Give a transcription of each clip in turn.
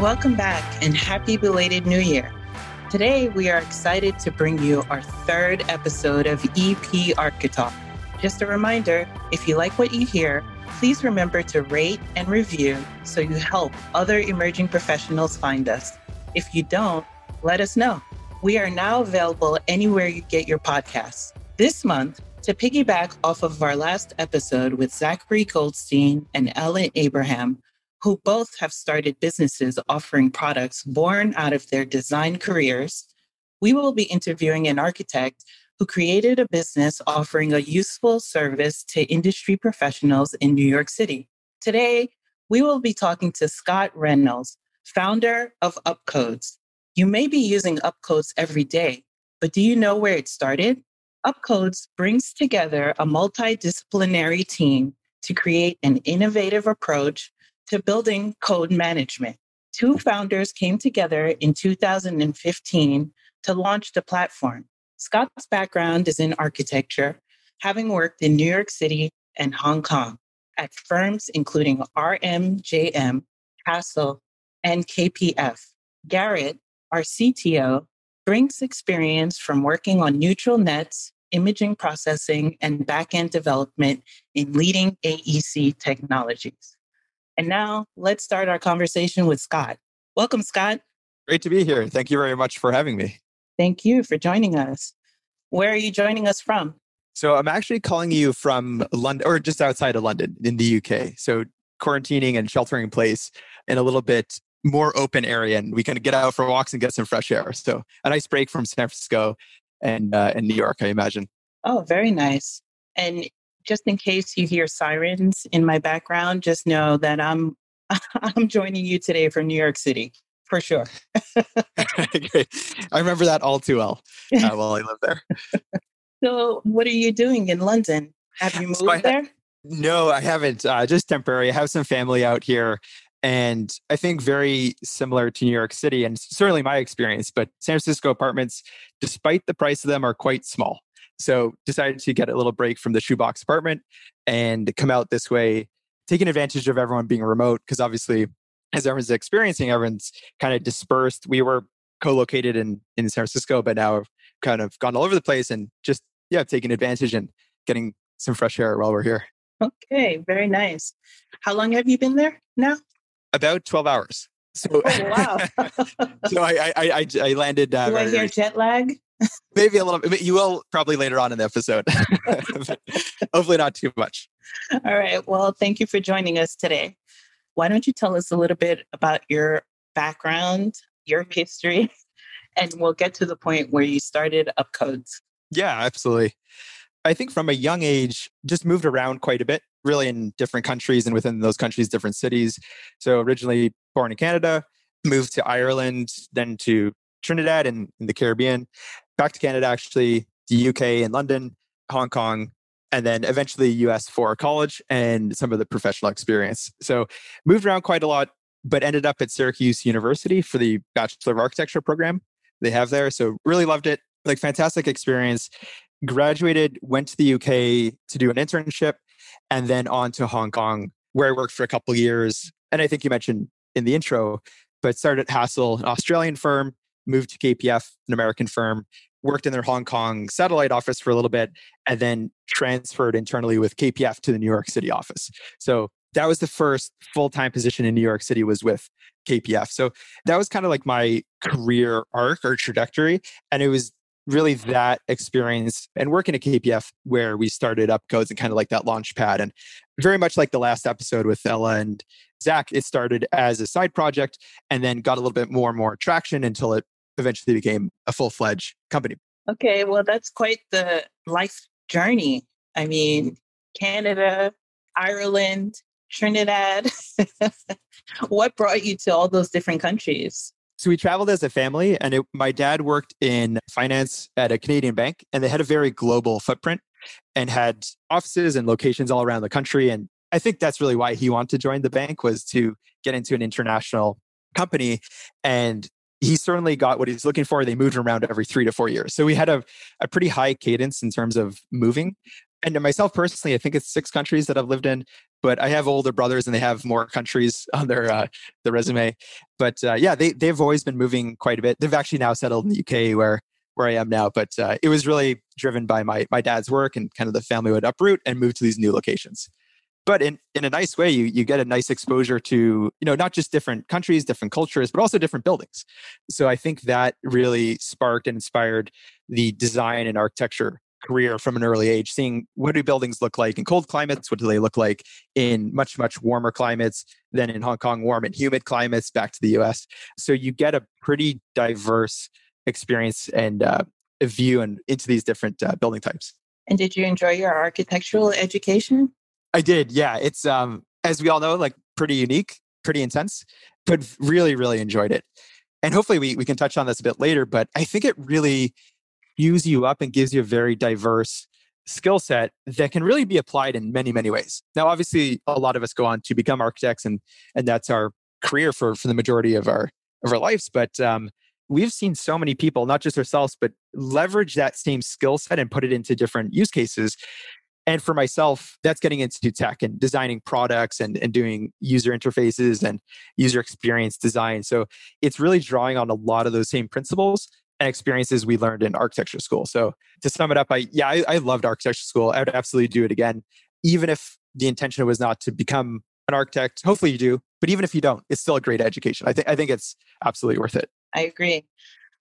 Welcome back and happy belated New Year. Today, we are excited to bring you our third episode of EP Architalk. Just a reminder if you like what you hear, please remember to rate and review so you help other emerging professionals find us. If you don't, let us know. We are now available anywhere you get your podcasts. This month, to piggyback off of our last episode with Zachary Goldstein and Ellen Abraham, who both have started businesses offering products born out of their design careers, we will be interviewing an architect who created a business offering a useful service to industry professionals in New York City. Today, we will be talking to Scott Reynolds, founder of Upcodes. You may be using Upcodes every day, but do you know where it started? Upcodes brings together a multidisciplinary team to create an innovative approach to building code management. Two founders came together in 2015 to launch the platform. Scott's background is in architecture, having worked in New York City and Hong Kong at firms including RMJM, Hassell, and KPF. Garrett, our CTO, brings experience from working on neural nets, imaging processing, and backend development in leading AEC technologies. And now let's start our conversation with Scott. Welcome, Scott. Great to be here. Thank you very much for having me. Thank you for joining us. Where are you joining us from? So I'm actually calling you from London or just outside of London in the UK. So quarantining and sheltering in place in a little bit more open area and we can get out for walks and get some fresh air. So a nice break from San Francisco and uh, and New York, I imagine. Oh, very nice. And just in case you hear sirens in my background, just know that I'm I'm joining you today from New York City for sure. Great. I remember that all too well uh, while I lived there. so, what are you doing in London? Have you moved so there? No, I haven't. Uh, just temporary. I have some family out here, and I think very similar to New York City, and certainly my experience. But San Francisco apartments, despite the price of them, are quite small. So decided to get a little break from the shoebox apartment and come out this way, taking advantage of everyone being remote because obviously, as everyone's experiencing, everyone's kind of dispersed. We were co-located in in San Francisco, but now kind of gone all over the place and just yeah, taking advantage and getting some fresh air while we're here. Okay, very nice. How long have you been there now? About twelve hours. So oh, wow. so I I I, I landed. Uh, Do I hear jet lag? Maybe a little bit. You will probably later on in the episode. Hopefully, not too much. All right. Well, thank you for joining us today. Why don't you tell us a little bit about your background, your history, and we'll get to the point where you started Upcodes. Yeah, absolutely. I think from a young age, just moved around quite a bit, really in different countries and within those countries, different cities. So originally born in Canada, moved to Ireland, then to Trinidad and in the Caribbean, back to Canada, actually, the UK and London, Hong Kong, and then eventually US for college and some of the professional experience. So moved around quite a lot, but ended up at Syracuse University for the Bachelor of Architecture program they have there. So really loved it. Like fantastic experience. Graduated, went to the UK to do an internship, and then on to Hong Kong, where I worked for a couple years. And I think you mentioned in the intro, but started at Hassell, an Australian firm, moved to KPF, an American firm, worked in their Hong Kong satellite office for a little bit, and then transferred internally with KPF to the New York City office. So that was the first full-time position in New York City was with KPF. So that was kind of like my career arc or trajectory. And it was really that experience and working at KPF where we started Upcodes and kind of like that launch pad. And very much like the last episode with Ella and Zach, it started as a side project and then got a little bit more and more traction until it eventually became a full fledged company. Okay, well, that's quite the life journey. I mean, Canada, Ireland, Trinidad. what brought you to all those different countries? So we traveled as a family, and it, my dad worked in finance at a Canadian bank, and they had a very global footprint and had offices and locations all around the country. And I think that's really why he wanted to join the bank was to get into an international company. And he certainly got what he's looking for. They moved around every three to four years. So we had a, a pretty high cadence in terms of moving. And to myself personally, I think it's six countries that I've lived in. but I have older brothers and they have more countries on their uh, the resume. But uh, yeah, they they've always been moving quite a bit. They've actually now settled in the UK where where I am now. But uh, it was really driven by my my dad's work and kind of the family would uproot and move to these new locations. But in, in a nice way, you you get a nice exposure to you know not just different countries, different cultures, but also different buildings. So I think that really sparked and inspired the design and architecture career from an early age, seeing what do buildings look like in cold climates, what do they look like in much, much warmer climates than in Hong Kong, warm and humid climates back to the US. So you get a pretty diverse experience and uh, view and into these different uh, building types. And did you enjoy your architectural education? I did. Yeah, it's um as we all know like pretty unique, pretty intense, but really really enjoyed it. And hopefully we we can touch on this a bit later, but I think it really spews you up and gives you a very diverse skill set that can really be applied in many many ways now obviously a lot of us go on to become architects and and that's our career for for the majority of our of our lives but um, we've seen so many people not just ourselves but leverage that same skill set and put it into different use cases and for myself that's getting into tech and designing products and, and doing user interfaces and user experience design so it's really drawing on a lot of those same principles and experiences we learned in architecture school. So to sum it up, I yeah, I, I loved architecture school. I would absolutely do it again, even if the intention was not to become an architect. Hopefully you do, but even if you don't, it's still a great education. I think I think it's absolutely worth it. I agree.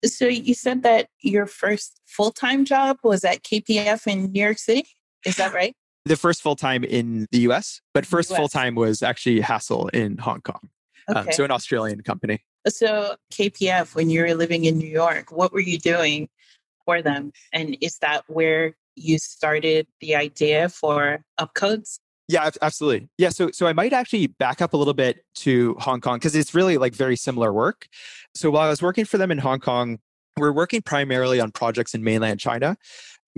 So you said that your first full-time job was at KPF in New York City. Is that right? The first full time in the US, but first full time was actually Hassell in Hong Kong. Okay. Um, so an Australian company. So, KPF, when you were living in New York, what were you doing for them? And is that where you started the idea for Upcodes? Yeah, absolutely. Yeah, so so I might actually back up a little bit to Hong Kong because it's really like very similar work. So while I was working for them in Hong Kong, we're working primarily on projects in mainland China,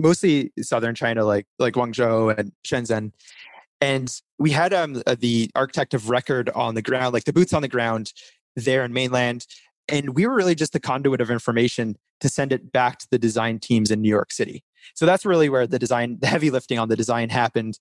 mostly southern China, like like Guangzhou and Shenzhen. And we had um, the architect of record on the ground, like the boots on the ground, there in mainland. And we were really just the conduit of information to send it back to the design teams in New York City. So that's really where the design, the heavy lifting on the design happened.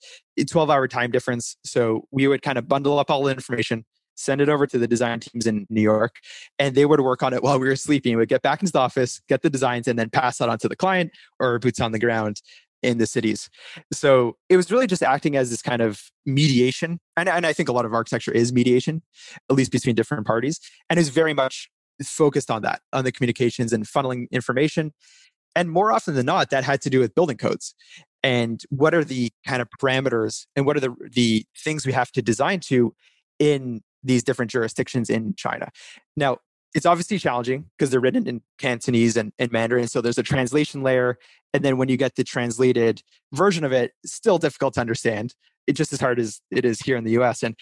12 hour time difference. So we would kind of bundle up all the information, send it over to the design teams in New York, and they would work on it while we were sleeping. We'd get back into the office, get the designs, and then pass that on to the client or boots on the ground in the cities. So it was really just acting as this kind of mediation. And, and I think a lot of architecture is mediation, at least between different parties, and is very much focused on that, on the communications and funneling information. And more often than not, that had to do with building codes. And what are the kind of parameters and what are the, the things we have to design to in these different jurisdictions in China? Now, it's obviously challenging because they're written in Cantonese and, and, Mandarin. So there's a translation layer. And then when you get the translated version of it, still difficult to understand. It's just as hard as it is here in the US. And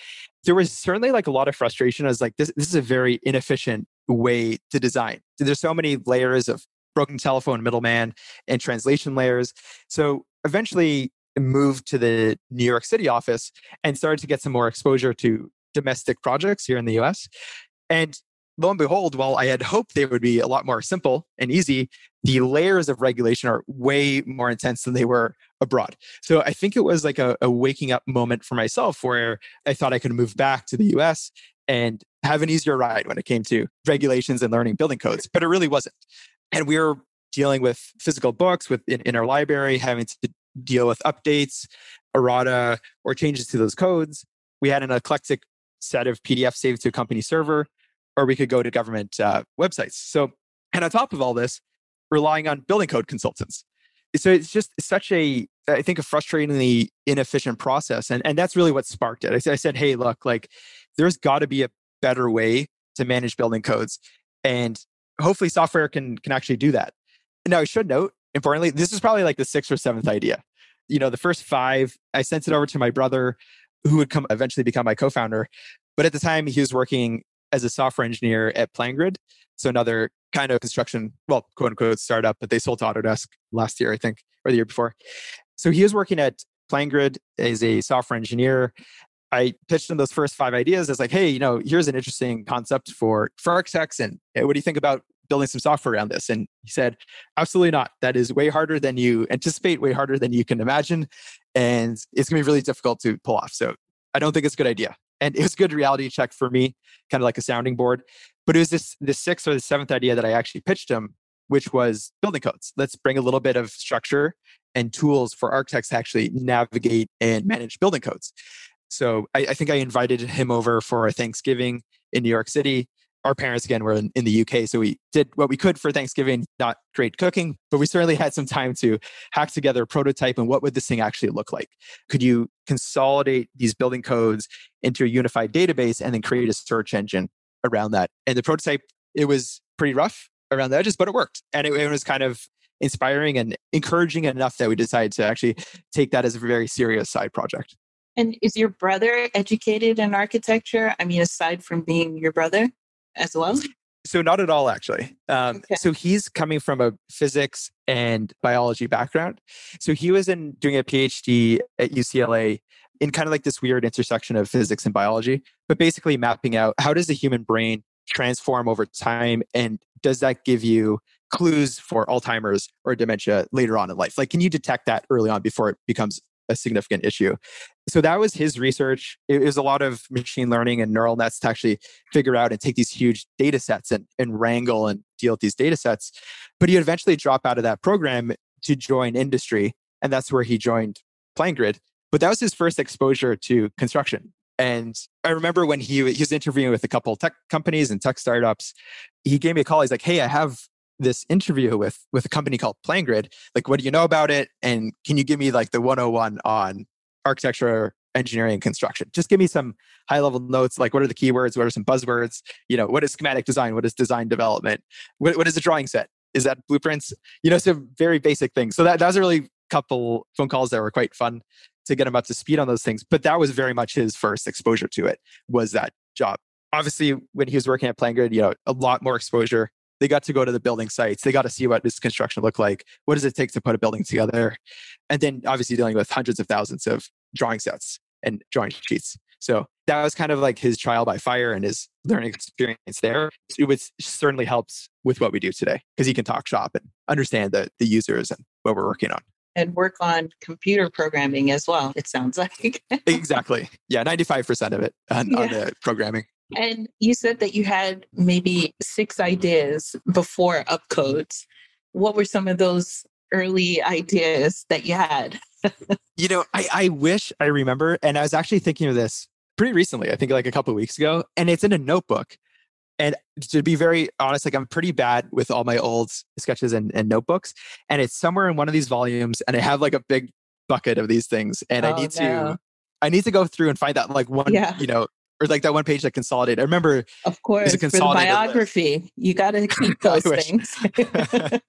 there was certainly like a lot of frustration. I was like, this, this is a very inefficient way to design. There's so many layers of broken telephone middleman and translation layers. So eventually moved to the New York City office and started to get some more exposure to domestic projects here in the US. And lo and behold, while I had hoped they would be a lot more simple and easy, the layers of regulation are way more intense than they were abroad. So I think it was like a, a waking up moment for myself where I thought I could move back to the US and have an easier ride when it came to regulations and learning building codes, but it really wasn't. And we were dealing with physical books with in, in our library, having to deal with updates, errata, or changes to those codes. We had an eclectic set of PDF saved to a company server or we could go to government uh, websites. So, and on top of all this, relying on building code consultants. So it's just such a, I think, a frustratingly inefficient process. And, and that's really what sparked it. I, I said, hey, look, like there's got to be a better way to manage building codes. And hopefully software can, can actually do that. Now, I should note, importantly, this is probably like the sixth or seventh idea. You know, the first five, I sent it over to my brother, who would come eventually become my co-founder. But at the time, he was working as a software engineer at PlanGrid. So another kind of construction, well, quote unquote startup, but they sold to Autodesk last year, I think, or the year before. So he was working at PlanGrid as a software engineer. I pitched him those first five ideas as like, hey, you know, here's an interesting concept for for architects, and eh, what do you think about building some software around this? And he said, absolutely not. That is way harder than you anticipate, way harder than you can imagine, and it's gonna be really difficult to pull off. So I don't think it's a good idea. And it was a good reality check for me, kind of like a sounding board. But it was this the sixth or the seventh idea that I actually pitched him, which was building codes. Let's bring a little bit of structure and tools for architects to actually navigate and manage building codes. So I, I think I invited him over for a Thanksgiving in New York City our parents again were in, in, the UK, so we did what we could for Thanksgiving. Not great cooking, but we certainly had some time to hack together a prototype and what would this thing actually look like? Could you consolidate these building codes into a unified database and then create a search engine around that? And the prototype, it was pretty rough around the edges, but it worked, and it, it was kind of inspiring and encouraging enough that we decided to actually take that as a very serious side project. And is your brother educated in architecture? I mean, aside from being your brother? As well? So not at all, actually. Um, okay. So he's coming from a physics and biology background. So he was in doing a PhD at UCLA in kind of like this weird intersection of physics and biology, but basically mapping out how does the human brain transform over time, and does that give you clues for Alzheimer's or dementia later on in life? Like, can you detect that early on before it becomes a significant issue. So that was his research. It was a lot of machine learning and neural nets to actually figure out and take these huge data sets and, and wrangle and deal with these data sets. But he eventually drop out of that program to join industry. And that's where he joined PlanGrid. But that was his first exposure to construction. And I remember when he, he was interviewing with a couple tech companies and tech startups, he gave me a call. He's like, Hey, I have this interview with with a company called PlanGrid. Like, what do you know about it? And can you give me like the 101 on architecture, engineering, and construction? Just give me some high level notes. Like, what are the keywords? What are some buzzwords? You know, what is schematic design? What is design development? What, what is a drawing set? Is that blueprints? You know, some very basic things. So that, that was a really couple phone calls that were quite fun to get him up to speed on those things. But that was very much his first exposure to it was that job. Obviously, when he was working at PlanGrid, you know, a lot more exposure they got to go to the building sites. They got to see what this construction look like. What does it take to put a building together? And then obviously dealing with hundreds of thousands of drawing sets and drawing sheets. So that was kind of like his trial by fire and his learning experience there. It was certainly helps with what we do today because he can talk shop and understand the, the users and what we're working on. And work on computer programming as well, it sounds like. exactly. Yeah, 95% of it on, yeah. on the programming. And you said that you had maybe six ideas before Upcodes. What were some of those early ideas that you had? you know, I, I wish I remember. And I was actually thinking of this pretty recently, I think like a couple weeks ago, and it's in a notebook. And to be very honest, like I'm pretty bad with all my old sketches and, and notebooks. And it's somewhere in one of these volumes, and I have like a big bucket of these things. And oh, I need no. to I need to go through and find that like one, yeah. you know, or like that one page that consolidated. I remember, of course, for the biography, list. you got to keep those things.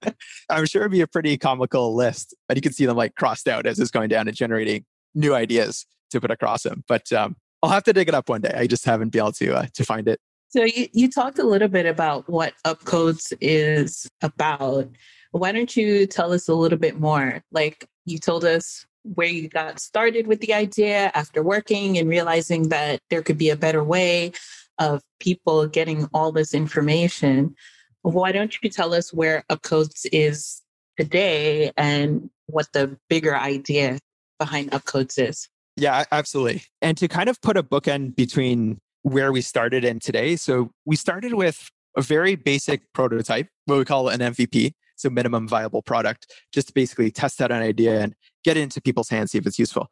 I'm sure it'd be a pretty comical list, and you can see them like crossed out as it's going down and generating new ideas to put across them. But um, I'll have to dig it up one day. I just haven't been able to uh, to find it. So you, you talked a little bit about what Upcodes is about. Why don't you tell us a little bit more? Like you told us where you got started with the idea after working and realizing that there could be a better way of people getting all this information. Why don't you tell us where Upcodes is today and what the bigger idea behind Upcodes is? Yeah, absolutely. And to kind of put a bookend between where we started and today. So we started with a very basic prototype, what we call an MVP so minimum viable product, just to basically test out an idea and get it into people's hands, see if it's useful.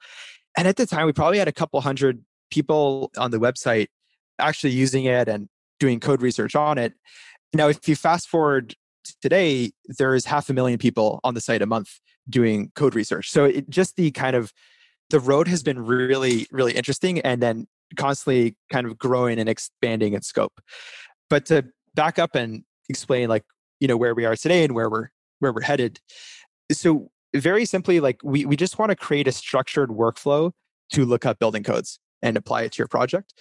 And at the time, we probably had a couple hundred people on the website actually using it and doing code research on it. Now, if you fast forward today, there is half a million people on the site a month doing code research. So it just the kind of the road has been really, really interesting and then constantly kind of growing and expanding in scope. But to back up and explain like you know where we are today and where we're where we're headed so very simply like we, we just want to create a structured workflow to look up building codes and apply it to your project.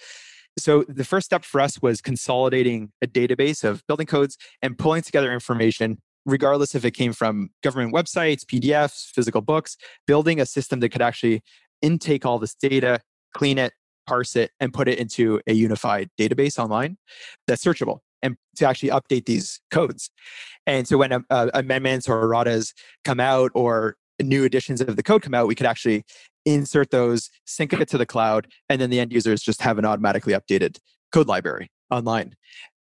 So the first step for us was consolidating a database of building codes and pulling together information regardless if it came from government websites pdfs physical books building a system that could actually intake all this data clean it parse it and put it into a unified database online that's searchable and to actually update these codes. And so when uh, amendments or erratas come out or new editions of the code come out, we could actually insert those, sync it to the cloud, and then the end users just have an automatically updated code library online.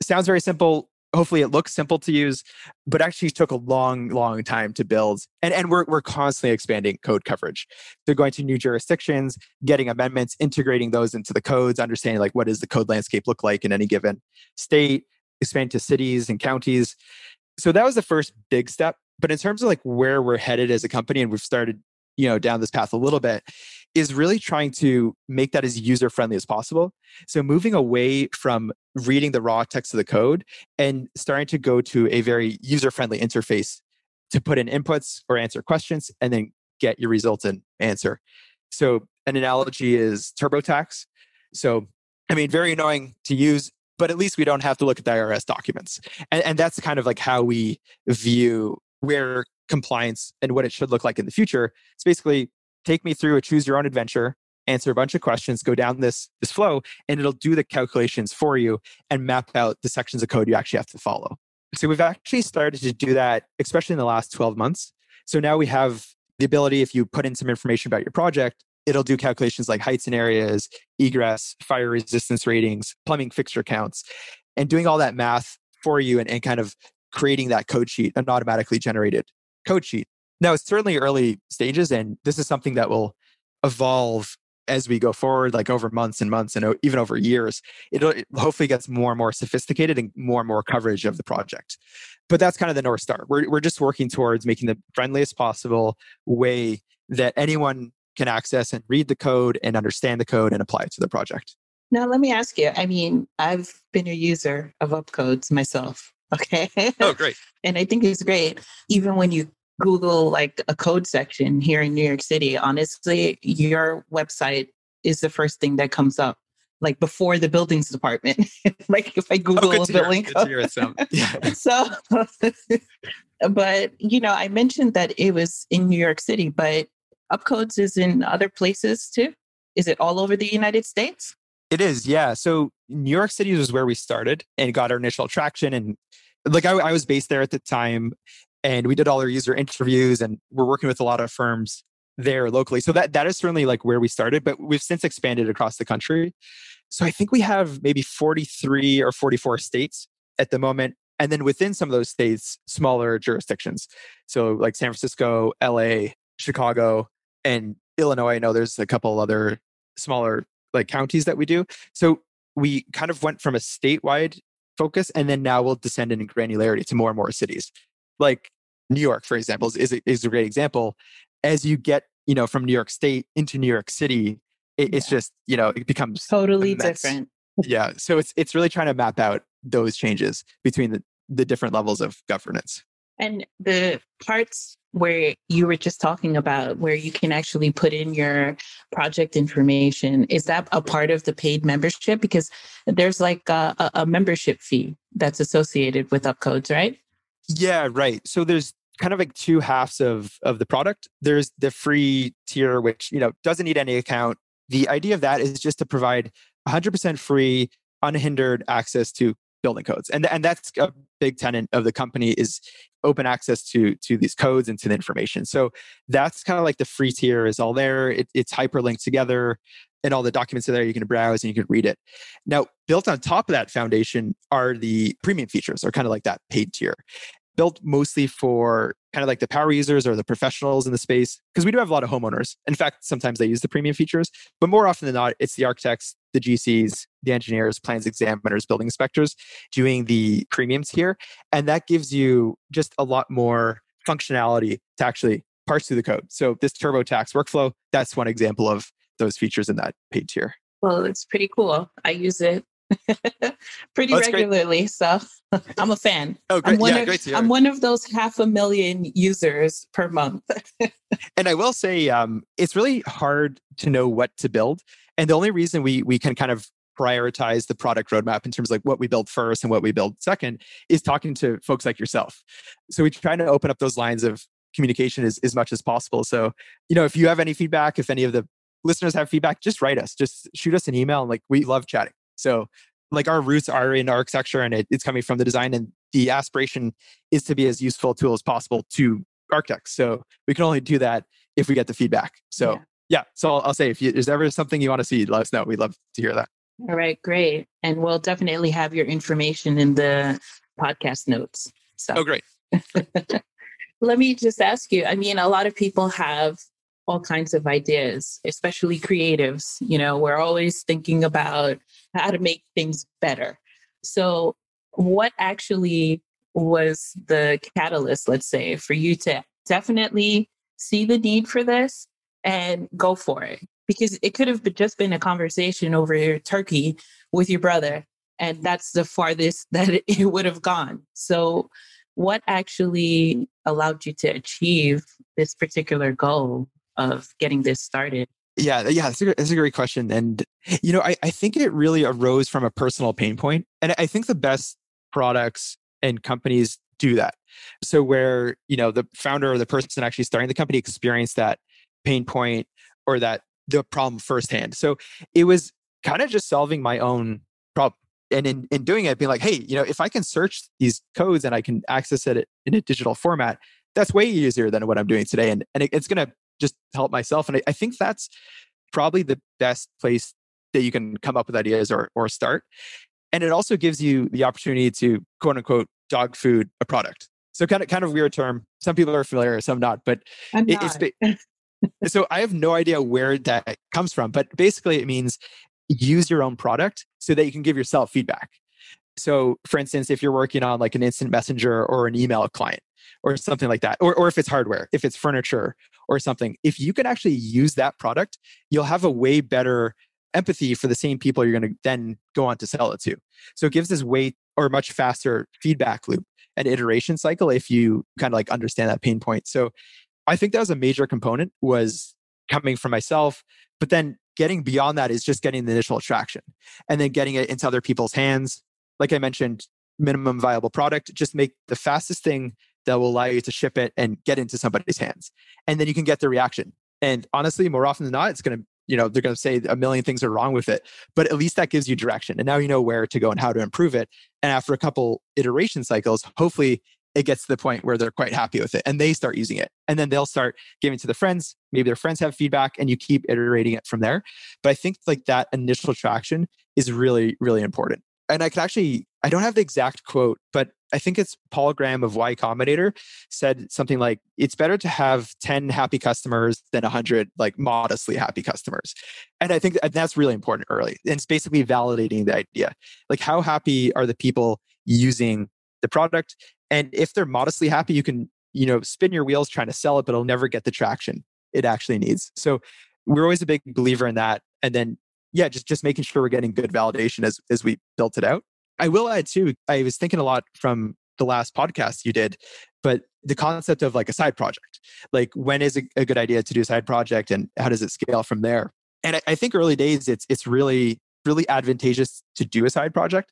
Sounds very simple. Hopefully, it looks simple to use, but actually took a long, long time to build. And, and we're, we're constantly expanding code coverage. They're going to new jurisdictions, getting amendments, integrating those into the codes, understanding like what does the code landscape look like in any given state, expand to cities and counties. So that was the first big step. But in terms of like where we're headed as a company, and we've started, you know, down this path a little bit, is really trying to make that as user friendly as possible. So moving away from reading the raw text of the code and starting to go to a very user friendly interface to put in inputs or answer questions and then get your results and answer. So an analogy is TurboTax. So I mean, very annoying to use, but at least we don't have to look at the IRS documents. And, and that's kind of like how we view where compliance and what it should look like in the future. It's basically take me through a choose your own adventure, answer a bunch of questions, go down this, this flow, and it'll do the calculations for you and map out the sections of code you actually have to follow. So we've actually started to do that, especially in the last 12 months. So now we have the ability, if you put in some information about your project, it'll do calculations like heights and areas, egress, fire resistance ratings, plumbing fixture counts, and doing all that math for you and, and kind of creating that code sheet, an automatically generated code sheet. Now, it's certainly early stages, and this is something that will evolve as we go forward, like over months and months and even over years. It'll, it hopefully gets more and more sophisticated and more and more coverage of the project. But that's kind of the North Star. We're, we're just working towards making the friendliest possible way that anyone can access and read the code and understand the code and apply it to the project. Now, let me ask you I mean, I've been a user of Upcodes myself. Okay. Oh, great. and I think it's great. Even when you Google like a code section here in New York City, honestly, your website is the first thing that comes up, like before the buildings department. like if I oh, Google oh, a building code. yeah. so, but you know, I mentioned that it was in New York City, but Upcodes is in other places too. Is it all over the United States? It is, yeah. So New York City was where we started and got our initial traction. And like I, I was based there at the time, and we did all our user interviews, and we're working with a lot of firms there locally. So that that is certainly like where we started, but we've since expanded across the country. So I think we have maybe 43 or 44 states at the moment. And then within some of those states, smaller jurisdictions. So like San Francisco, LA, Chicago, and Illinois. I know there's a couple other smaller like counties that we do. So we kind of went from a statewide focus and then now we'll descend in granularity to more and more cities. Like New York, for example, is, a, is a great example. As you get, you know, from New York State into New York City, it, yeah. it's just, you know, it becomes totally different. yeah. So it's it's really trying to map out those changes between the, the different levels of governance. And the parts where you were just talking about, where you can actually put in your project information, is that a part of the paid membership? Because there's like a, a membership fee that's associated with Upcodes, right? Yeah, right. So there's kind of like two halves of of the product. There's the free tier, which you know doesn't need any account. The idea of that is just to provide 100% free, unhindered access to building codes, and and that's a big tenant of the company is open access to to these codes and to the information. So that's kind of like the free tier is all there. It, it's hyperlinked together and all the documents are there. You can browse and you can read it. Now, built on top of that foundation are the premium features, or kind of like that paid tier. Built mostly for kind of like the power users or the professionals in the space, because we do have a lot of homeowners. In fact, sometimes they use the premium features, but more often than not, it's the architects, the GCs, the engineers, plans examiners, building inspectors doing the premiums here, And that gives you just a lot more functionality to actually parse through the code. So this TurboTax workflow, that's one example of those features in that paid tier. Well, it's pretty cool. I use it pretty oh, regularly. Great. So I'm a fan. Oh, great. I'm one, yeah, of, great to hear. I'm one of those half a million users per month. and I will say, um, it's really hard to know what to build. And the only reason we we can kind of prioritize the product roadmap in terms of like what we build first and what we build second is talking to folks like yourself. So we try to open up those lines of communication as, as much as possible. So, you know, if you have any feedback, if any of the listeners have feedback, just write us, just shoot us an email. And like, we love chatting. So, like, our roots are in architecture and it, it's coming from the design. And the aspiration is to be as useful a tool as possible to architects. So, we can only do that if we get the feedback. So, yeah. yeah, so I'll, I'll say if you, there's ever something you want to see, let us know. We'd love to hear that. All right, great. And we'll definitely have your information in the podcast notes. So. Oh, great. Let me just ask you I mean, a lot of people have all kinds of ideas, especially creatives. You know, we're always thinking about how to make things better. So, what actually was the catalyst, let's say, for you to definitely see the need for this and go for it? Because it could have just been a conversation over turkey with your brother, and that's the farthest that it would have gone. So, what actually allowed you to achieve this particular goal of getting this started? Yeah, yeah, that's a, that's a great question. And, you know, I, I think it really arose from a personal pain point. And I think the best products and companies do that. So, where, you know, the founder or the person actually starting the company experienced that pain point or that the problem firsthand. So, it was kind of just solving my own problem and in, in doing it, being like, hey, you know, if I can search these codes and I can access it in a digital format, that's way easier than what I'm doing today. And, and it, it's going to just help myself. And I, I, think that's probably the best place that you can come up with ideas or, or start. And it also gives you the opportunity to quote unquote dog food a product. So kind of kind of weird term. Some people are familiar, some not. But it, not. it's so I have no idea where that comes from. But basically, it means use your own product so that you can give yourself feedback. So, for instance, if you're working on like an instant messenger or an email client or something like that, or, or if it's hardware, if it's furniture or something, if you can actually use that product, you'll have a way better empathy for the same people you're going to then go on to sell it to. So, it gives this way or much faster feedback loop and iteration cycle if you kind of like understand that pain point. So, I think that was a major component was coming from myself, but then getting beyond that is just getting the initial attraction and then getting it into other people's hands. Like I mentioned, minimum viable product, just make the fastest thing that will allow you to ship it and get into somebody's hands. And then you can get the reaction. And honestly, more often than not, it's going to, you know, they're going to say a million things are wrong with it, but at least that gives you direction. And now you know where to go and how to improve it. And after a couple iteration cycles, hopefully it gets to the point where they're quite happy with it and they start using it. And then they'll start giving to the friends. Maybe their friends have feedback and you keep iterating it from there. But I think like that initial traction is really, really important. And I could actually, I don't have the exact quote, but I think it's Paul Graham of Y Combinator said something like, it's better to have 10 happy customers than 100 like modestly happy customers. And I think that's really important early. And it's basically validating the idea. Like, how happy are the people using the product and if they're modestly happy, you can, you know, spin your wheels trying to sell it, but it'll never get the traction it actually needs. So we're always a big believer in that. And then, yeah, just, just making sure we're getting good validation as, as we built it out. I will add too, I was thinking a lot from the last podcast you did, but the concept of like a side project, like when is a, good idea to do a side project and how does it scale from there? And I, I think early days, it's, it's really, really advantageous to do a side project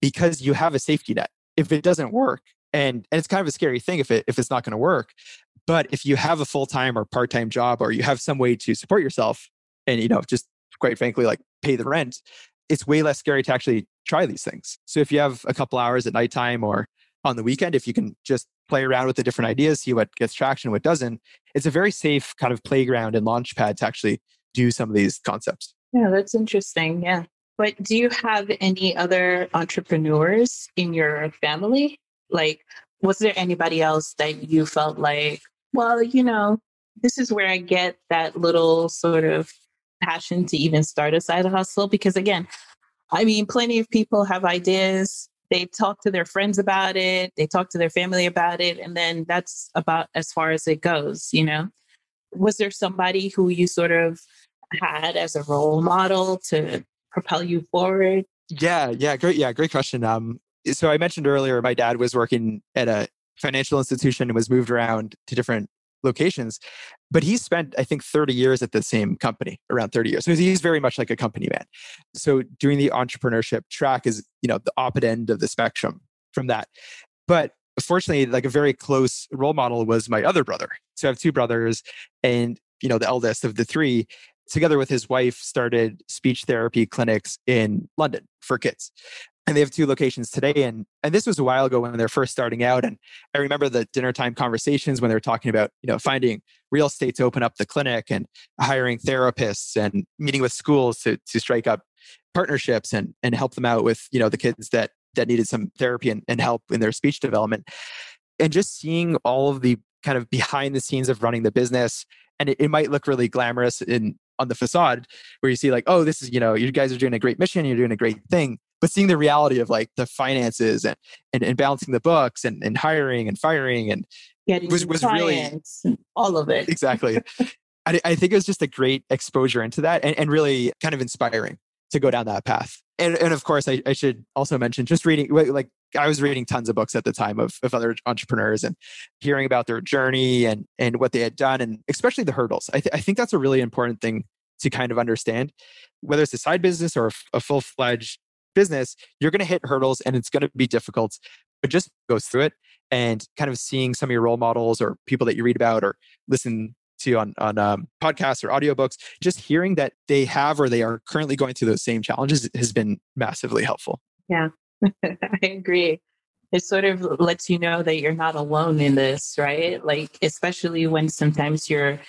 because you have a safety net. If it doesn't work, and, and it's kind of a scary thing if it if it's not going to work but if you have a full-time or part-time job or you have some way to support yourself and you know just quite frankly like pay the rent it's way less scary to actually try these things. So if you have a couple hours at nighttime or on the weekend if you can just play around with the different ideas see what gets traction what doesn't it's a very safe kind of playground and launch pad to actually do some of these concepts. Yeah that's interesting yeah. But do you have any other entrepreneurs in your family? Like, was there anybody else that you felt like, well, you know, this is where I get that little sort of passion to even start a side hustle? Because again, I mean, plenty of people have ideas. They talk to their friends about it, they talk to their family about it, and then that's about as far as it goes, you know? Was there somebody who you sort of had as a role model to propel you forward? Yeah, yeah, great. Yeah, great question. Um, so I mentioned earlier, my dad was working at a financial institution and was moved around to different locations, but he spent, I think, 30 years at the same company, around 30 years. So he's very much like a company man. So doing the entrepreneurship track is, you know, the opposite end of the spectrum from that. But fortunately, like a very close role model was my other brother. So I have two brothers, and you know, the eldest of the three, together with his wife, started speech therapy clinics in London for kids and they have two locations today and and this was a while ago when they're first starting out and i remember the dinner time conversations when they were talking about you know finding real estate to open up the clinic and hiring therapists and meeting with schools to to strike up partnerships and and help them out with you know the kids that that needed some therapy and, and help in their speech development. And just seeing all of the kind of behind the scenes of running the business and it, it might look really glamorous in on the facade where you see like oh this is you know you guys are doing a great mission you're doing a great thing but seeing the reality of like the finances and and, and balancing the books and, and hiring and firing and Getting was, was really all of it exactly I, I think it was just a great exposure into that and, and really kind of inspiring to go down that path and, and of course I, I should also mention just reading like I was reading tons of books at the time of, of other entrepreneurs and hearing about their journey and and what they had done and especially the hurdles. I, th- I think that's a really important thing to kind of understand. Whether it's a side business or a, a full fledged business, you're going to hit hurdles and it's going to be difficult, but just go through it and kind of seeing some of your role models or people that you read about or listen to on, on um, podcasts or audiobooks, just hearing that they have or they are currently going through those same challenges has been massively helpful. Yeah, I agree. It sort of lets you know that you're not alone in this, right? Like, especially when sometimes your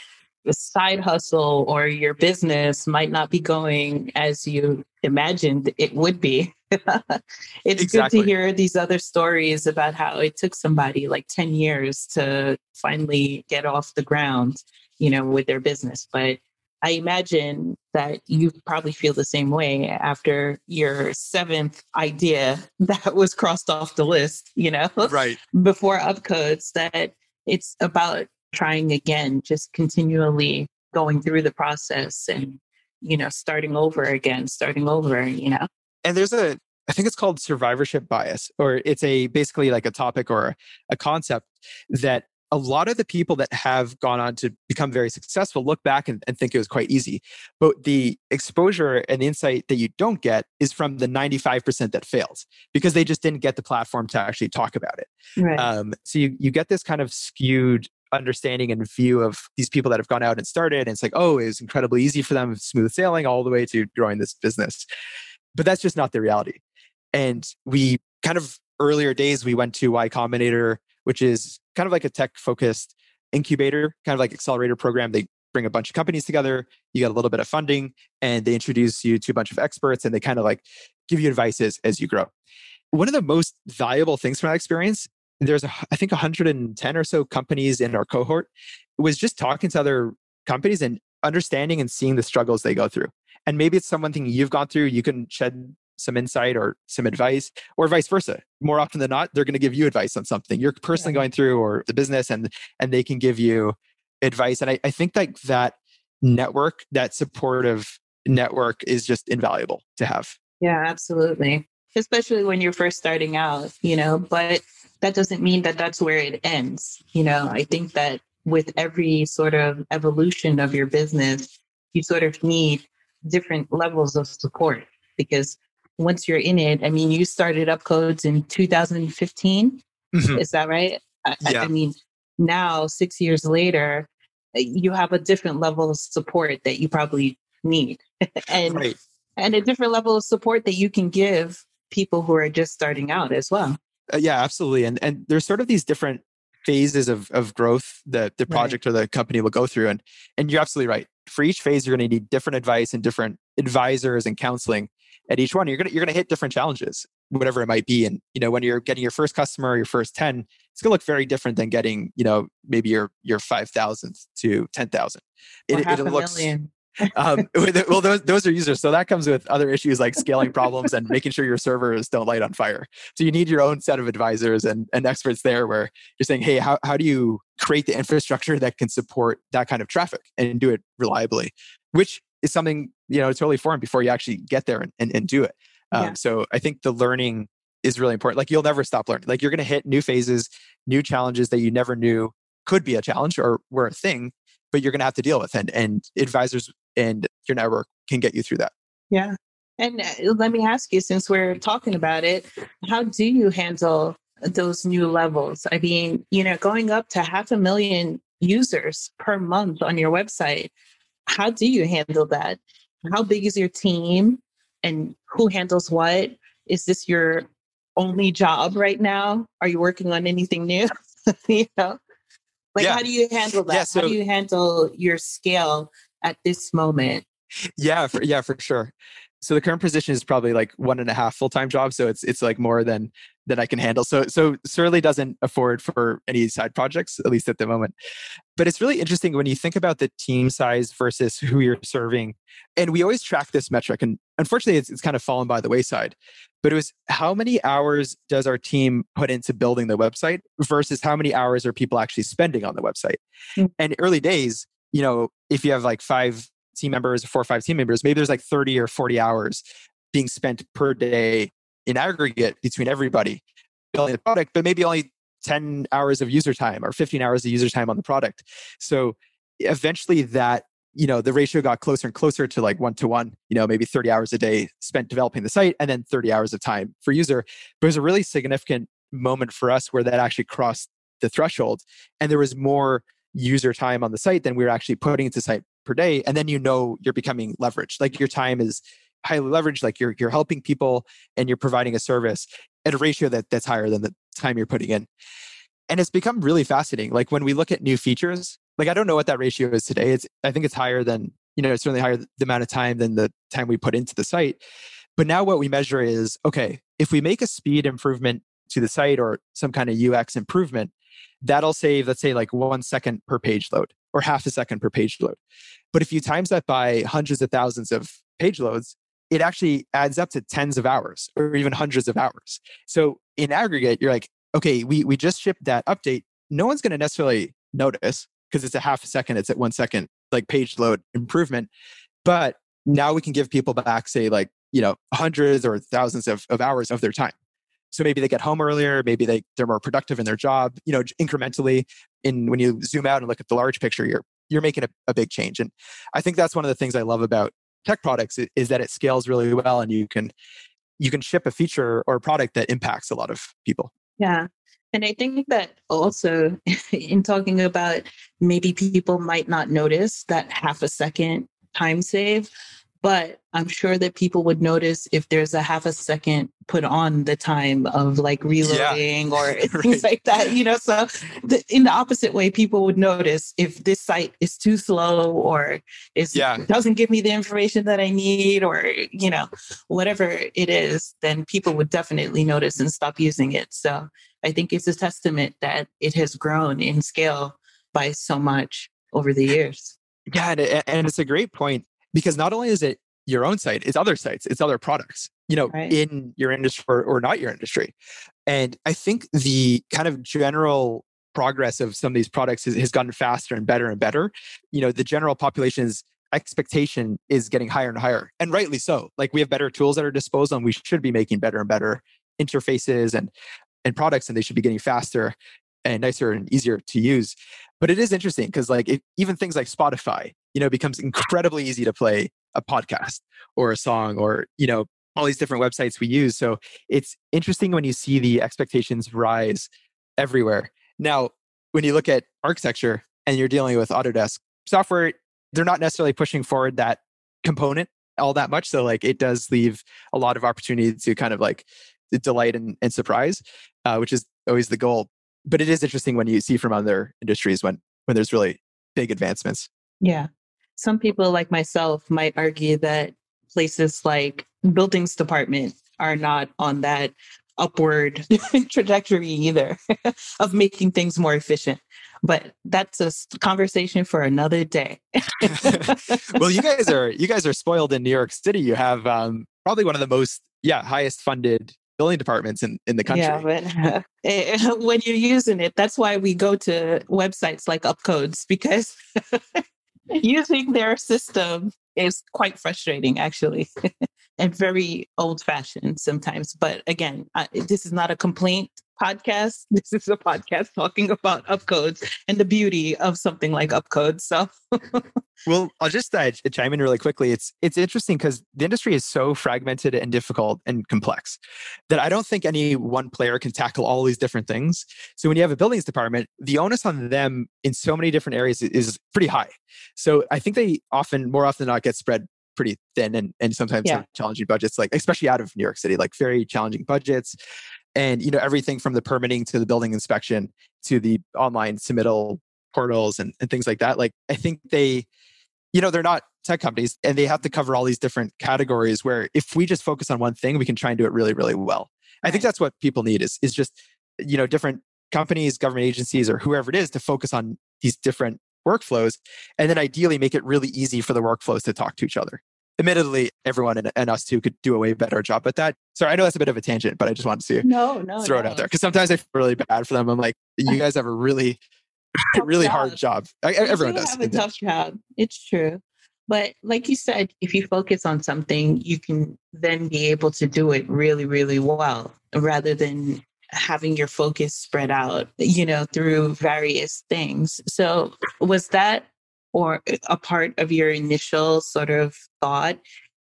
side hustle or your business might not be going as you imagined it would be. it's exactly. good to hear these other stories about how it took somebody like 10 years to finally get off the ground, you know, with their business. But I imagine that you probably feel the same way after your seventh idea that was crossed off the list, you know, right before upcodes that it's about trying again, just continually going through the process and, you know, starting over again, starting over, you know. And there's a I think it's called survivorship bias, or it's a basically like a topic or a concept that a lot of the people that have gone on to become very successful look back and, and, think it was quite easy. But the exposure and insight that you don't get is from the 95% that fails because they just didn't get the platform to actually talk about it. Right. Um, so you, you get this kind of skewed understanding and view of these people that have gone out and started. And it's like, oh, it was incredibly easy for them, smooth sailing all the way to growing this business. But that's just not the reality. And we kind of earlier days, we went to Y Combinator which is kind of like a tech focused incubator, kind of like accelerator program. They bring a bunch of companies together, you get a little bit of funding, and they introduce you to a bunch of experts and they kind of like give you advice as, as you grow. One of the most valuable things from that experience, there's a, I think 110 or so companies in our cohort, was just talking to other companies and understanding and seeing the struggles they go through. And maybe it's something you've gone through, you can shed some insight or some advice or vice versa more often than not they're going to give you advice on something you're personally yeah. going through or the business and and they can give you advice and I, I think like that network that supportive network is just invaluable to have yeah absolutely especially when you're first starting out you know but that doesn't mean that that's where it ends you know i think that with every sort of evolution of your business you sort of need different levels of support because once you're in it, I mean, you started Upcodes in 2015. Mm-hmm. Is that right? I, yeah. I mean, now, six years later, you have a different level of support that you probably need and right. and a different level of support that you can give people who are just starting out as well uh, yeah absolutely and and there's sort of these different phases of of growth that the project right. or the company will go through and and you're absolutely right for each phase you're going to need different advice and different advisors and counseling at each one you're gonna you're gonna hit different challenges whatever it might be and you know when you're getting your first customer your first 10 it's gonna look very different than getting you know maybe your your 5000th to 10000 it, it looks um, well those, those are users. So that comes with other issues like scaling problems and making sure your servers don't light on fire. So you need your own set of advisors and, and experts there where you're saying hey how, how do you create the infrastructure that can support that kind of traffic and do it reliably? Which is something you know totally foreign before you actually get there and, and, and do it. Um, yeah. so i think the learning is really important. Like you'll never stop learning. Like you're going to hit new phases new challenges that you never knew could be a challenge or were a thing but you're going to have to deal with and and advisors and your network can get you through that yeah and uh, let me ask you since we're talking about it how do you handle those new levels i mean you know going up to half a million users per month on your website how do you handle that? How big is your team and who handles what? is this your only job right now? Are you working on anything new? you know, like Yeah. how do you handle that? Yeah, how do you handle your scale at this moment? Yeah, for, yeah, for sure. So the current position is probably like one and a half full time jobs. So it's it's like more than than I can handle. So so Surly doesn't afford for any side projects, at least at the moment. But it's really interesting when you think about the team size versus who you're serving. And we always track this metric. And unfortunately, it's, it's kind of fallen by the wayside. But it was how many hours does our team put into building the website versus how many hours are people actually spending on the website? Mm. And early days, you know, if you have like five team members, four or five team members, maybe there's like 30 or 40 hours being spent per day in aggregate between everybody building the product, but maybe only 10 hours of user time or 15 hours of user time on the product. So eventually that, you know, the ratio got closer and closer to like one to one, you know, maybe 30 hours a day spent developing the site and then 30 hours of time for user. But it was a really significant moment for us where that actually crossed the threshold and there was more user time on the site than we were actually putting into site per day. And then you know you're becoming leveraged. Like your time is highly leveraged like you're you're helping people and you're providing a service at a ratio that that's higher than the time you're putting in. And it's become really fascinating. Like when we look at new features like i don't know what that ratio is today. It's i think it's higher than you know it's certainly higher the amount of time than the time we put into the site. But now what we measure is okay if we make a speed improvement to the site or some kind of ux improvement that'll save let's say like one second per page load or half a second per page load. But if you times that by hundreds of thousands of page loads it actually adds up to tens of hours or even hundreds of hours. So in aggregate you're like okay we we just shipped that update. No one's going to necessarily notice because it's a half a second it's at one second like page load improvement but now we can give people back say like you know hundreds or thousands of, of hours of their time. So maybe they get home earlier maybe they, they're more productive in their job you know incrementally in when you zoom out and look at the large picture you're you're making a, a big change. And i think that's one of the things i love about tech products i- is that it scales really well and you can you can ship a feature or a product that impacts a lot of people. Yeah. And I think that also in talking about maybe people might not notice that half a second time save, but I'm sure that people would notice if there's a half a second put on the time of like reloading or things like that, you know. So the, in the opposite way, people would notice if this site is too slow or is Yeah. doesn't give me the information that I need or you know whatever it is, then people would definitely notice and stop using it. So I think it's a testament that it has grown in scale by so much over the years. Yeah, and, and it's a great point because not only is it your own site, it's other sites, it's other products, you know, Right. in your industry or, or not your industry. And I think the kind of general progress of some of these products has, has gotten faster and better and better. You know, the general population's expectation is getting higher and higher, and rightly so. Like we have better tools at our disposal, and we should be making better and better interfaces and and products, and they should be getting faster and nicer and easier to use. But it is interesting because like it, even things like Spotify, you know, becomes incredibly easy to play a podcast or a song or you know all these different websites we use. So it's interesting when you see the expectations rise everywhere. Now, when you look at architecture and you're dealing with Autodesk software, they're not necessarily pushing forward that component all that much. So like it does leave a lot of opportunity to kind of like delight and, and surprise, uh, which is always the goal. But it is interesting when you see from other industries when when there's really big advancements. Yeah. Some people like myself might argue that places like buildings department are not on that upward trajectory either of making things more efficient. But that's a conversation for another day. well, you guys are you guys are spoiled in New York City. You have um, probably one of the most yeah highest funded building departments in, in the country. Yeah, but eh, when you're using it, that's why we go to websites like Upcodes because using their system is quite frustrating, actually, and very old fashioned sometimes. But again, I, this is not a complaint podcast. This is a podcast talking about Upcodes and the beauty of something like Upcodes. So, Well, I'll just uh, chime in really quickly. It's it's interesting because the industry is so fragmented and difficult and complex that I don't think any one player can tackle all these different things. So when you have a buildings department, the onus on them in so many different areas is pretty high. So I think they often, more often than not, get spread pretty thin and, and sometimes Yeah. have challenging budgets, like especially out of New York City, like very challenging budgets. And you know, everything from the permitting to the building inspection to the online submittal portals and, and things like that. Like I think they, you know, they're not tech companies and they have to cover all these different categories where if we just focus on one thing, we can try and do it really, really well. I think that's what people need is is just, you know, different companies, government agencies, or whoever it is to focus on these different workflows and then ideally make it really easy for the workflows to talk to each other. Admittedly, everyone and, and us too could do a way better job at that. Sorry, I know that's a bit of a tangent, but I just wanted to No, no. throw it out there because sometimes I feel really bad for them. I'm like, you guys have a really, really hard job. I, everyone do does. have a tough job. It's true. But like you said, if you focus on something, you can then be able to do it really, really well rather than having your focus spread out, you know, through various things. So was that or a part of your initial sort of thought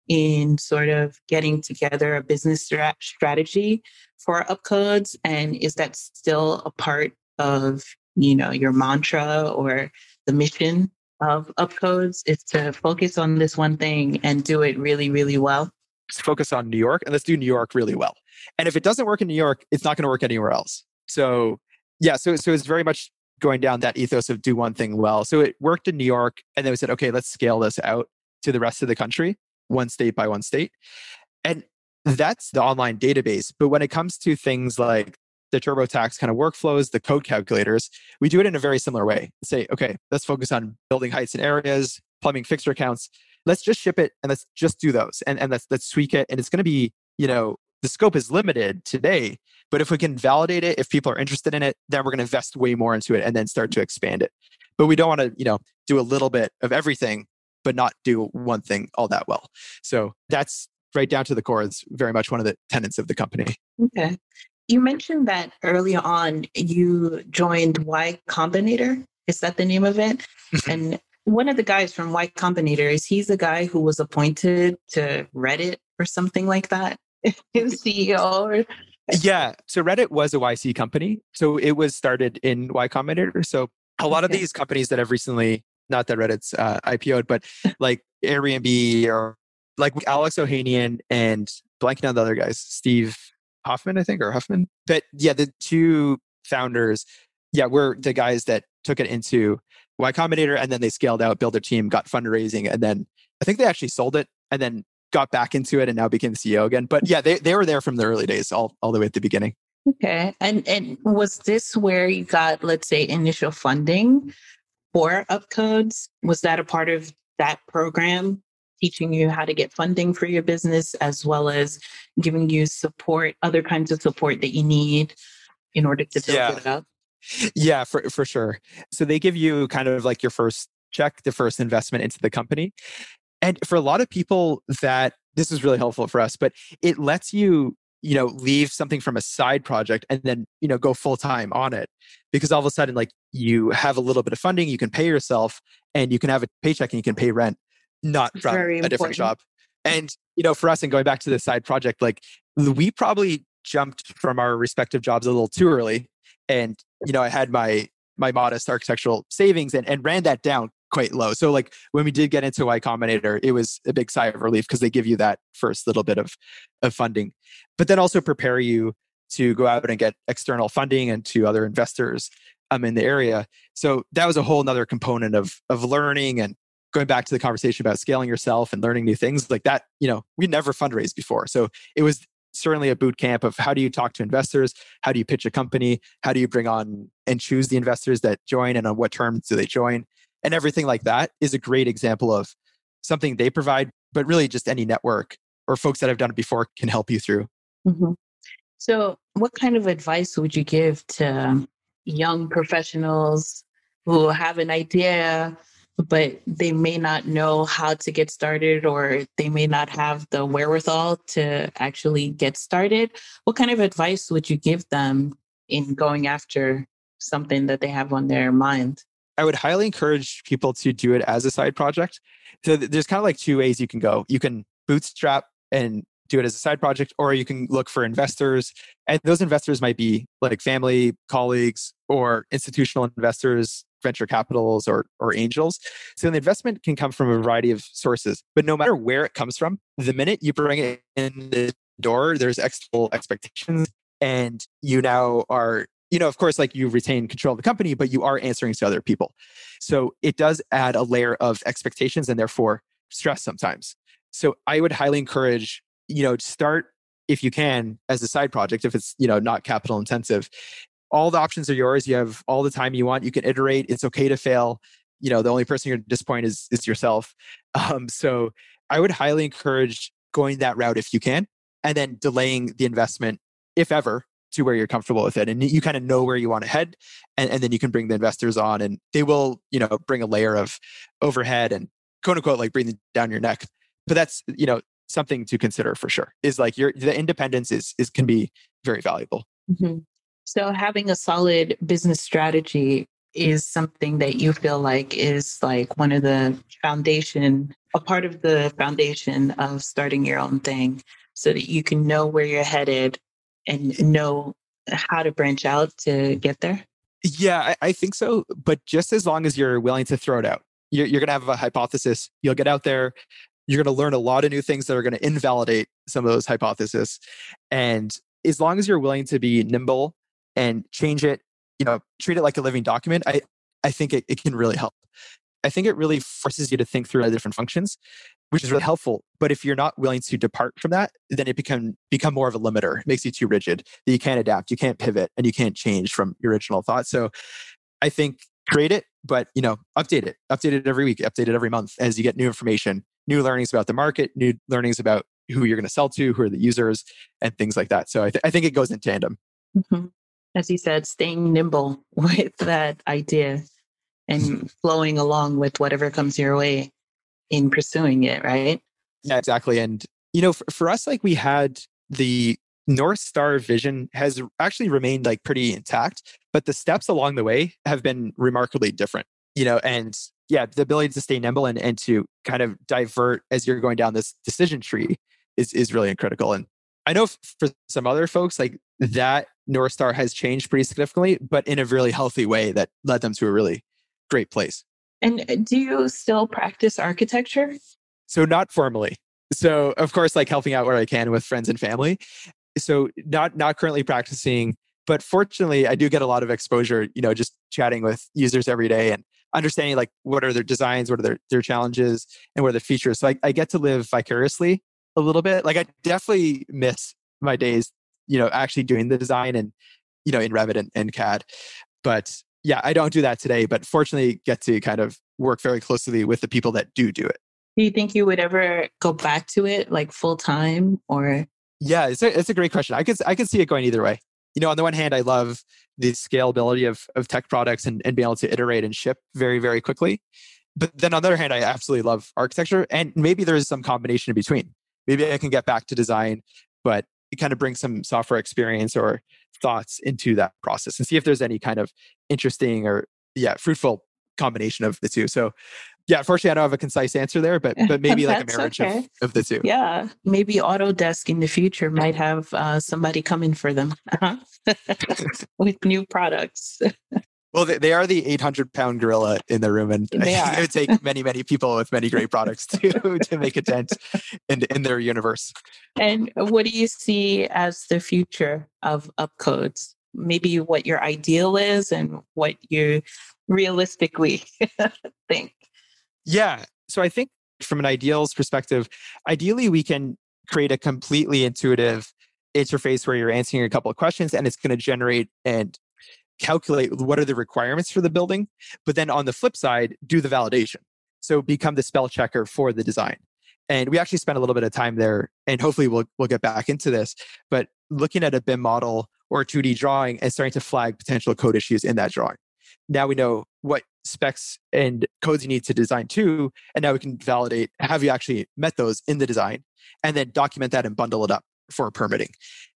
in sort of getting together a business strategy for upcodes and is that still a part of you know your mantra or the mission of upcodes is to focus on this one thing and do it really really well Just focus on New York and let's do New York really well. And if it doesn't work in New York, it's not going to work anywhere else. So yeah, so so it's very much going down that ethos of do one thing well. So it worked in New York, and then we said, okay, let's scale this out to the rest of the country, one state by one state, and that's the online database. But when it comes to things like the TurboTax kind of workflows, the code calculators, we do it in a very similar way. Say, okay, let's focus on building heights and areas, plumbing fixture counts. Let's just ship it and let's just do those and, and let's let's tweak it. And it's going to be, you know, the scope is limited today, but if we can validate it, if people are interested in it, then we're going to invest way more into it and then start to expand it. But we don't want to, you know, do a little bit of everything, but not do one thing all that well. So that's right down to the core. It's very much one of the tenets of the company. okay you mentioned that early on you joined y combinator is that the name of it mm-hmm. and one of the guys from y combinator is he's the guy who was appointed to reddit or something like that ceo or Yeah. So Reddit was a YC company. So it was started in Y Combinator. So a lot of these companies that have recently, not that Reddit's uh, IPO'd, but like Airbnb or like Alex Ohanian and blanking on the other guys, Steve Hoffman, I think, or Huffman. But yeah, the two founders, yeah, were the guys that took it into Y Combinator and then they scaled out, built a team, got fundraising, and then I think they actually sold it and then got back into it and now became CEO again. But yeah, they, they were there from the early days, all, all the way at the beginning. Okay. And and was this where you got, let's say, initial funding for Upcodes? Was that a part of that program, teaching you how to get funding for your business, as well as giving you support, other kinds of support that you need in order to build Yeah. it up? Yeah, for for sure. So they give you kind of like your first check, the first investment into the company. And for a lot of people that this is really helpful for us, but it lets you, you know, leave something from a side project and then, you know, go full time on it. Because all of a sudden like you have a little bit of funding, you can pay yourself and you can have a paycheck and you can pay rent not from Very a different job. And you know, for us and going back to the side project like we probably jumped from our respective jobs a little too early and you know i had my my modest architectural savings and, and ran that down quite low. So like when we did get into y combinator it was a big sigh of relief because they give you that first little bit of of funding. But then also prepare you to go out and get external funding and to other investors um, in the area. So that was a whole nother component of of learning and going back to the conversation about scaling yourself and learning new things like that you know we never fundraised before. So it was certainly a boot camp of how do you talk to investors? How do you pitch a company? How do you bring on and choose the investors that join and on what terms do they join and everything like that is a great example of something they provide but really just any network or folks that have done it before can help you through Mhm. So, what kind of advice would you give to young professionals who have an idea, but they may not know how to get started or they may not have the wherewithal to actually get started? What kind of advice would you give them in going after something that they have on their mind? I would highly encourage people to do it as a side project. So there's kind of like two ways you can go. You can bootstrap and do it as a side project, or you can look for investors. And those investors might be like family, colleagues, or institutional investors, venture capitals or or angels. So the investment can come from a variety of sources, but no matter where it comes from, the minute you bring it in the door, there's external expectations, and you now are you know, of course, like you retain control of the company, but you are answering to other people. So it does add a layer of expectations and therefore stress sometimes. So I would highly encourage, you know, start if you can as a side project, if it's, you know, not capital intensive. All the options are yours. You have all the time you want. You can iterate. It's okay to fail. You know, the only person you're disappointed is is yourself. Um, so I would highly encourage going that route if you can, and then delaying the investment, if ever, to where you're comfortable with it and you kind of know where you want to head and, and then you can bring the investors on and they will you know bring a layer of overhead and quote unquote like breathing down your neck but that's you know something to consider for sure is like your the independence is is can be very valuable mm-hmm. so having a solid business strategy is something that you feel like is like one of the foundation a part of the foundation of starting your own thing so that you can know where you're headed and know how to branch out to get there? Yeah, I, I think so. But just as long as you're willing to throw it out, you're, you're going to have a hypothesis. You'll get out there. You're going to learn a lot of new things that are going to invalidate some of those hypotheses. And as long as you're willing to be nimble and change it, you know, treat it like a living document, I, I think it, it can really help. I think it really forces you to think through the different functions which is really helpful. But if you're not willing to depart from that, then it become become more of a limiter. It makes you too rigid. That you can't adapt, you can't pivot, and you can't change from your original thought. So I think create it, but you know, update it. Update it every week, update it every month as you get new information, new learnings about the market, new learnings about who you're going to sell to, who are the users, and things like that. So I, th- I think it goes in tandem. Mm-hmm. As you said, staying nimble with that idea and flowing along with whatever comes your way in pursuing it, right? Yeah, exactly. And, you know, for, for us, like we had the North Star vision has actually remained like pretty intact, but the steps along the way have been remarkably different, you know, and yeah, the ability to stay nimble and, and to kind of divert as you're going down this decision tree is, is really critical. And I know for some other folks, like that North Star has changed pretty significantly, but in a really healthy way that led them to a really great place. And uh, do you still practice architecture? So, not formally. So, of course, like helping out where I can with friends and family. So, not not currently practicing, but fortunately, I do get a lot of exposure. You know, just chatting with users every day and understanding like what are their designs, what are their their challenges, and what are the features. So, I, I get to live vicariously a little bit. Like, I definitely miss my days. You know, actually doing the design and you know in Revit and, and CAD. But yeah, I don't do that today, but fortunately get to kind of work very closely with the people that do do it. Do you think you would ever go back to it like full time or? Yeah, it's a, it's a great question. I could, I could see it going either way. You know, on the one hand, I love the scalability of, of tech products and, and being able to iterate and ship very, very quickly. But then on the other hand, I absolutely love architecture. And maybe there's some combination in between. Maybe I can get back to design, but it kind of brings some software experience or thoughts into that process and see if there's any kind of interesting or yeah fruitful combination of the two. So yeah unfortunately i don't have a concise answer there but but maybe like a marriage okay. of, of the two. Yeah. Maybe autodesk in the future might have uh, somebody coming for them. Uh-huh. with new products well, they, they are the 800 pound gorilla in the room, and it would take many, many people with many great products to to make a dent in in their universe. And what do you see as the future of upcodes? Maybe what your ideal is, and what you realistically think. Yeah, so I think from an ideals perspective, ideally we can create a completely intuitive interface where you're answering a couple of questions and it's going to generate and calculate what are the requirements for the building, but then on the flip side, do the validation. So become the spell checker for the design. And we actually spent a little bit of time there, and hopefully we'll we'll get back into this. But looking at a BIM model or a 2D drawing and starting to flag potential code issues in that drawing. Now we know what specs and codes you need to design to, and now we can validate have you actually met those in the design, and then document that and bundle it up for permitting.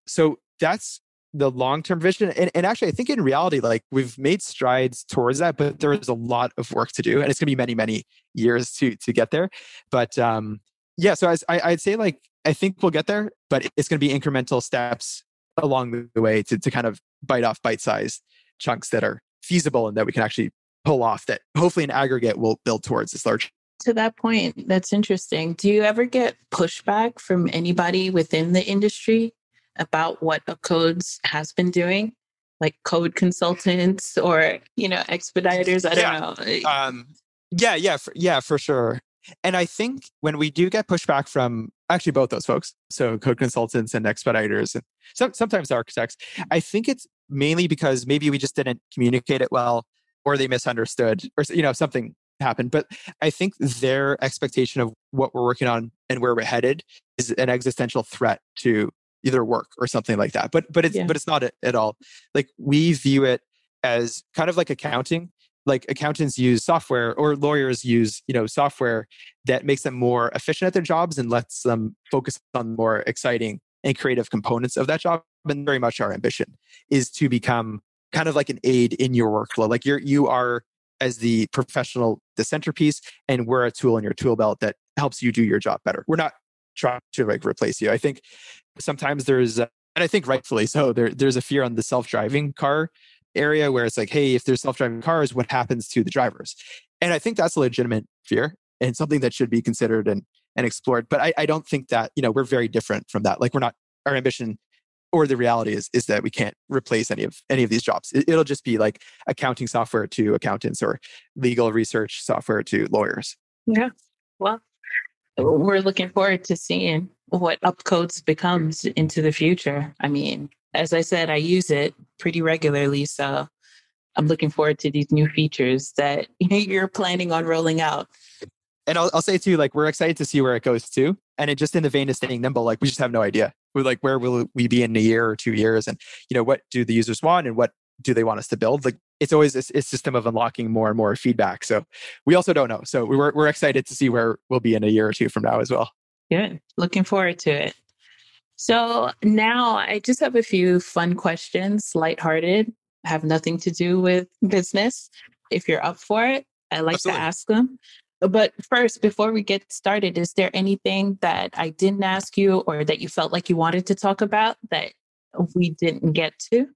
So that's the long term vision. And, and actually, I think in reality, like we've made strides towards that, but there is a lot of work to do, and it's going to be many, many years to to get there. But um, yeah, so I, I'd say, like I think we'll get there, but it's going to be incremental steps along the way to to kind of bite off bite sized chunks that are feasible and that we can actually pull off that hopefully in aggregate will build towards this large to that point, that's interesting. Do you ever get pushback from anybody within the industry about what Upcodes has been doing? Like code consultants or, you know, expediters? I don't Yeah. know. Eh, Um, yeah, yeah, for, yeah, for sure. And I think when we do get pushback from actually both those folks, so code consultants and expediters, and some, sometimes architects, I think it's mainly because maybe we just didn't communicate it well, or they misunderstood, or you know something happened. But I think their expectation of what we're working on and where we're headed is an existential threat to either work or something like that. But but it's Yeah. but it's not at all. Like we view it as kind of like accounting like accountants use software or lawyers use you know software that makes them more efficient at their jobs and lets them focus on more exciting and creative components of that job and very much our ambition is to become kind of like an aid in your workflow like you're you are as the professional the centerpiece and we're a tool in your tool belt that helps you do your job better we're not trying to like replace you i think sometimes there's and i think rightfully so there, there's a fear on the self-driving car area where it's like, hey, if there's self-driving cars, what happens to the drivers? And I think that's a legitimate fear and something that should be considered and and explored. But I, I don't think that, you know, we're very different from that. Like we're not our ambition or the reality is is that we can't replace any of any of these jobs. It, it'll just be like accounting software to accountants or legal research software to lawyers. Yeah. Well, we're looking forward to seeing what Upcodes becomes into the future. I mean, as I said, I use it pretty regularly. So I'm looking forward to these new features that you're planning on rolling out. And I'll, I'll say too, like we're excited to see where it goes to. And it just in the vein of staying nimble, like we just have no idea. We're like, where will we be in a year or two years? And you know, what do the users want and what do they want us to build? Like it's always a, a system of unlocking more and more feedback. So we also don't know. So we're we're excited to see where we'll be in a year or two from now as well. Good. Looking forward to it. So now I just have a few fun questions, lighthearted, have nothing to do with business. If you're up for it, I like Absolutely. to ask them. But first, before we get started, is there anything that I didn't ask you or that you felt like you wanted to talk about that we didn't get to?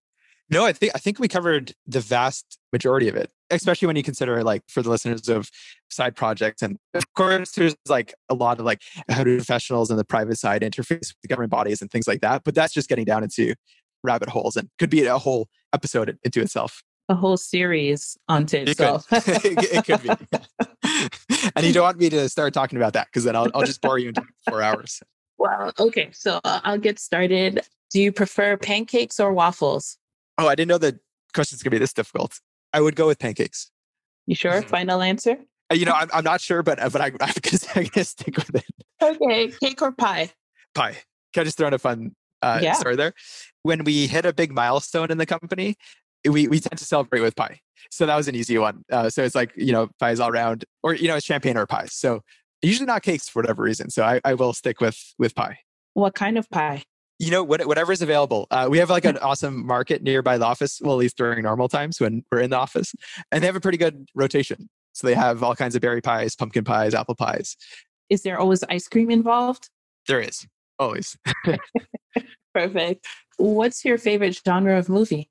No, I think I think we covered the vast majority of it, especially when you consider like for the listeners of side projects. And of course, there's like a lot of like how do professionals in the private side interface with the government bodies and things like that. But that's just getting down into rabbit holes and could be a whole episode into itself. A whole series onto It could, itself. it, it could be. and you don't want me to start talking about that because then I'll, I'll just bore you into four hours. well, okay. So uh, I'll get started. Do you prefer pancakes or waffles? Oh, I didn't know the question's gonna be this difficult. I would go with pancakes. You sure? Mhm. Final answer? Uh, You know, I'm, I'm not sure, but but I, gonna, I'm gonna stick with it. Okay. Cake or pie? pie. Can I just throw in a fun uh, Yeah. story there? When we hit a big milestone in the company, we, we tend to celebrate with pie. So that was an easy one. Uh, so it's like, you know, pies all around, or, you know, it's champagne or pies. So usually not cakes for whatever reason. So I, I will stick with with pie. What kind of pie? You know, what, whatever is available. Uh, we have like an awesome market nearby the office, well, at least during normal times when we're in the office. And they have a pretty good rotation. So they have all kinds of berry pies, pumpkin pies, apple pies. Is there always ice cream involved? There is always. Perfect. What's your favorite genre of movie?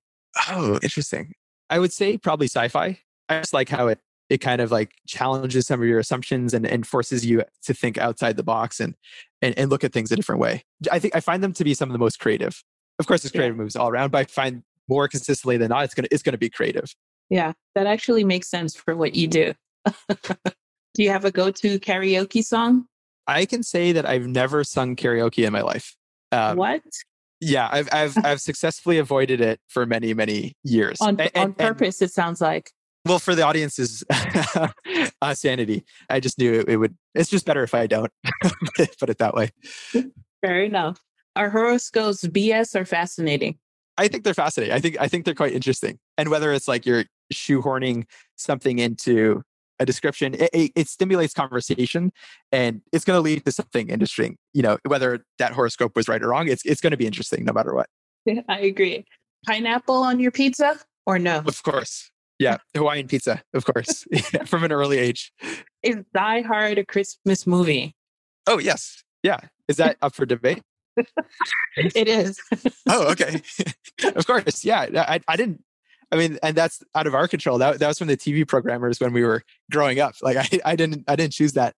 Oh, interesting. I would say probably sci-fi. I just like how it it kind of like challenges some of your assumptions and, and forces you to think outside the box and, and and look at things a different way. I think I find them to be some of the most creative. Of course, there's Yeah. creative moves all around, but I find more consistently than not, it's gonna it's gonna be creative. Yeah, that actually makes sense for what you do. do you have a go to karaoke song? I can say that I've never sung karaoke in my life. Um, what? Yeah, I've I've I've successfully avoided it for many many years On, A- on and- and- purpose, it sounds like. Well, for the audience's uh, sanity, I just knew it, it would. It's just better if I don't put it that way. Fair enough. Are horoscopes BS or fascinating? I think they're fascinating. I think I think they're quite interesting. And whether it's like you're shoehorning something into a description, it, it, it stimulates conversation, and it's going to lead to something interesting. You know, whether that horoscope was right or wrong, it's it's going to be interesting no matter what. I agree. Pineapple on your pizza or no? Of course, yeah, Hawaiian pizza, of course, from an early age. Is Die Hard a Christmas movie? Oh yes, yeah. Is that up for debate? It is. Oh, okay. of course, yeah. I I didn't I mean, and that's out of our control. That, that was from the TV programmers when we were growing up. Like I, I didn't I didn't choose that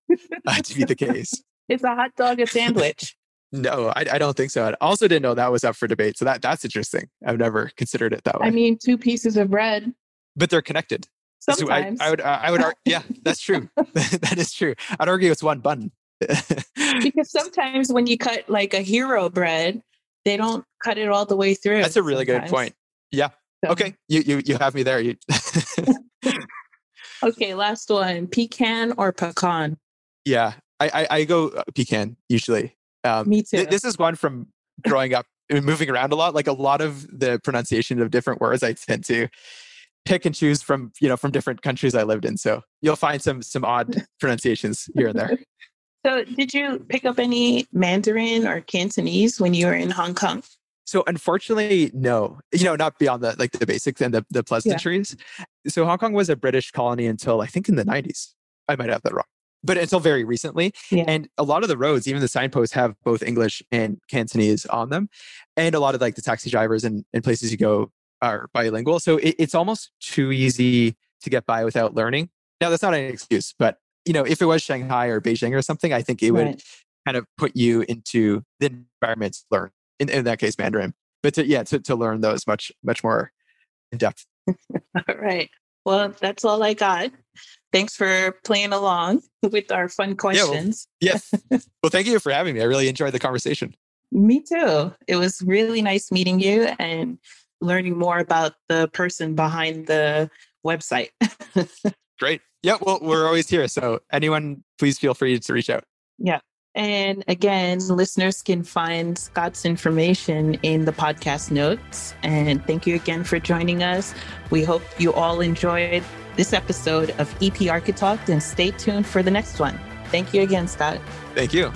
uh, to be the case. It's a hot dog a sandwich. no, I, I don't think so. I also didn't know that was up for debate. So that that's interesting. I've never considered it that way. I mean, two pieces of bread. But they're connected. Sometimes. So I, I would I would argue, yeah, that's true. that is true. I'd argue it's one bun. because sometimes when you cut like a hero bread, they don't cut it all the way through. That's a really sometimes. good point. Yeah. So. Okay. You you you have me there. You Okay, last one. Pecan or pecan? Yeah. I, I, I go uh, pecan usually. Um, me too. Th- this is one from growing up moving around a lot. Like a lot of the pronunciation of different words I tend to pick and choose from you know from different countries I lived in. So you'll find some some odd pronunciations here and there. So did you pick up any Mandarin or Cantonese when you were in Hong Kong? So unfortunately, no. You know, not beyond the like the basics and the, the pleasantries. Yeah. So Hong Kong was a British colony until I think in the 90s. I might have that wrong. But until very recently. Yeah. And a lot of the roads, even the signposts, have both English and Cantonese on them. And a lot of like the taxi drivers and, and places you go are bilingual. So it, it's almost too easy to get by without learning. Now, that's not an excuse, but you know, if it was Shanghai or Beijing or something, I think it right. would kind of put you into the environment to learn. In, in that case, Mandarin. But to, yeah, to, to learn those much much more in depth. all right. Well, that's all I got. Thanks for playing along with our fun questions. Yeah, well, yeah. well, thank you for having me. I really enjoyed the conversation. Me too. It was really nice meeting you and learning more about the person behind the website. Great. Yeah, well, we're always here. So anyone, please feel free to reach out. Yeah. And again, listeners can find Scott's information in the podcast notes. And thank you again for joining us. We hope you all enjoyed this episode of EP Architect and stay tuned for the next one. Thank you again, Scott. Thank you.